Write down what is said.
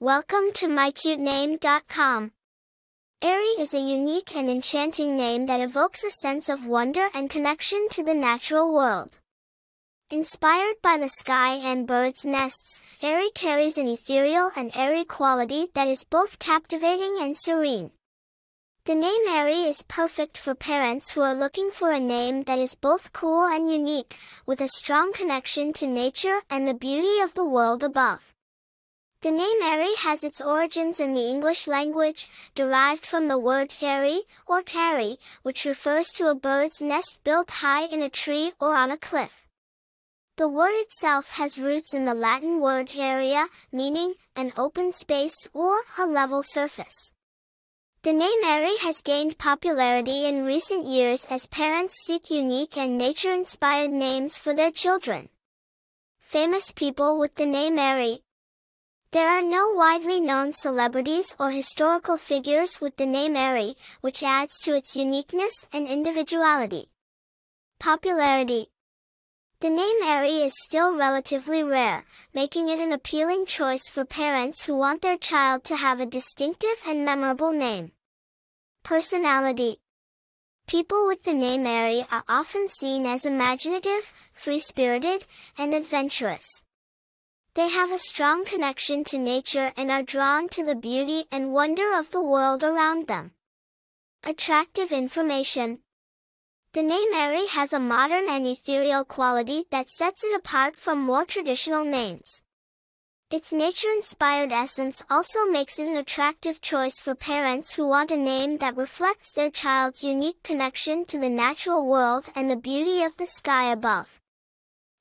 Welcome to mycutename.com. Aerie is a unique and enchanting name that evokes a sense of wonder and connection to the natural world. Inspired by the sky and birds' nests, Aerie carries an ethereal and airy quality that is both captivating and serene. The name Aerie is perfect for parents who are looking for a name that is both cool and unique, with a strong connection to nature and the beauty of the world above. The name Aerie has its origins in the English language, derived from the word aerie or carry, which refers to a bird's nest built high in a tree or on a cliff. The word itself has roots in the Latin word area, meaning an open space or a level surface. The name Aerie has gained popularity in recent years as parents seek unique and nature-inspired names for their children. Famous people with the name Aerie there are no widely known celebrities or historical figures with the name Aerie, which adds to its uniqueness and individuality. Popularity The name Aerie is still relatively rare, making it an appealing choice for parents who want their child to have a distinctive and memorable name. Personality People with the name Aerie are often seen as imaginative, free-spirited, and adventurous. They have a strong connection to nature and are drawn to the beauty and wonder of the world around them. Attractive information. The name Aerie has a modern and ethereal quality that sets it apart from more traditional names. Its nature-inspired essence also makes it an attractive choice for parents who want a name that reflects their child's unique connection to the natural world and the beauty of the sky above.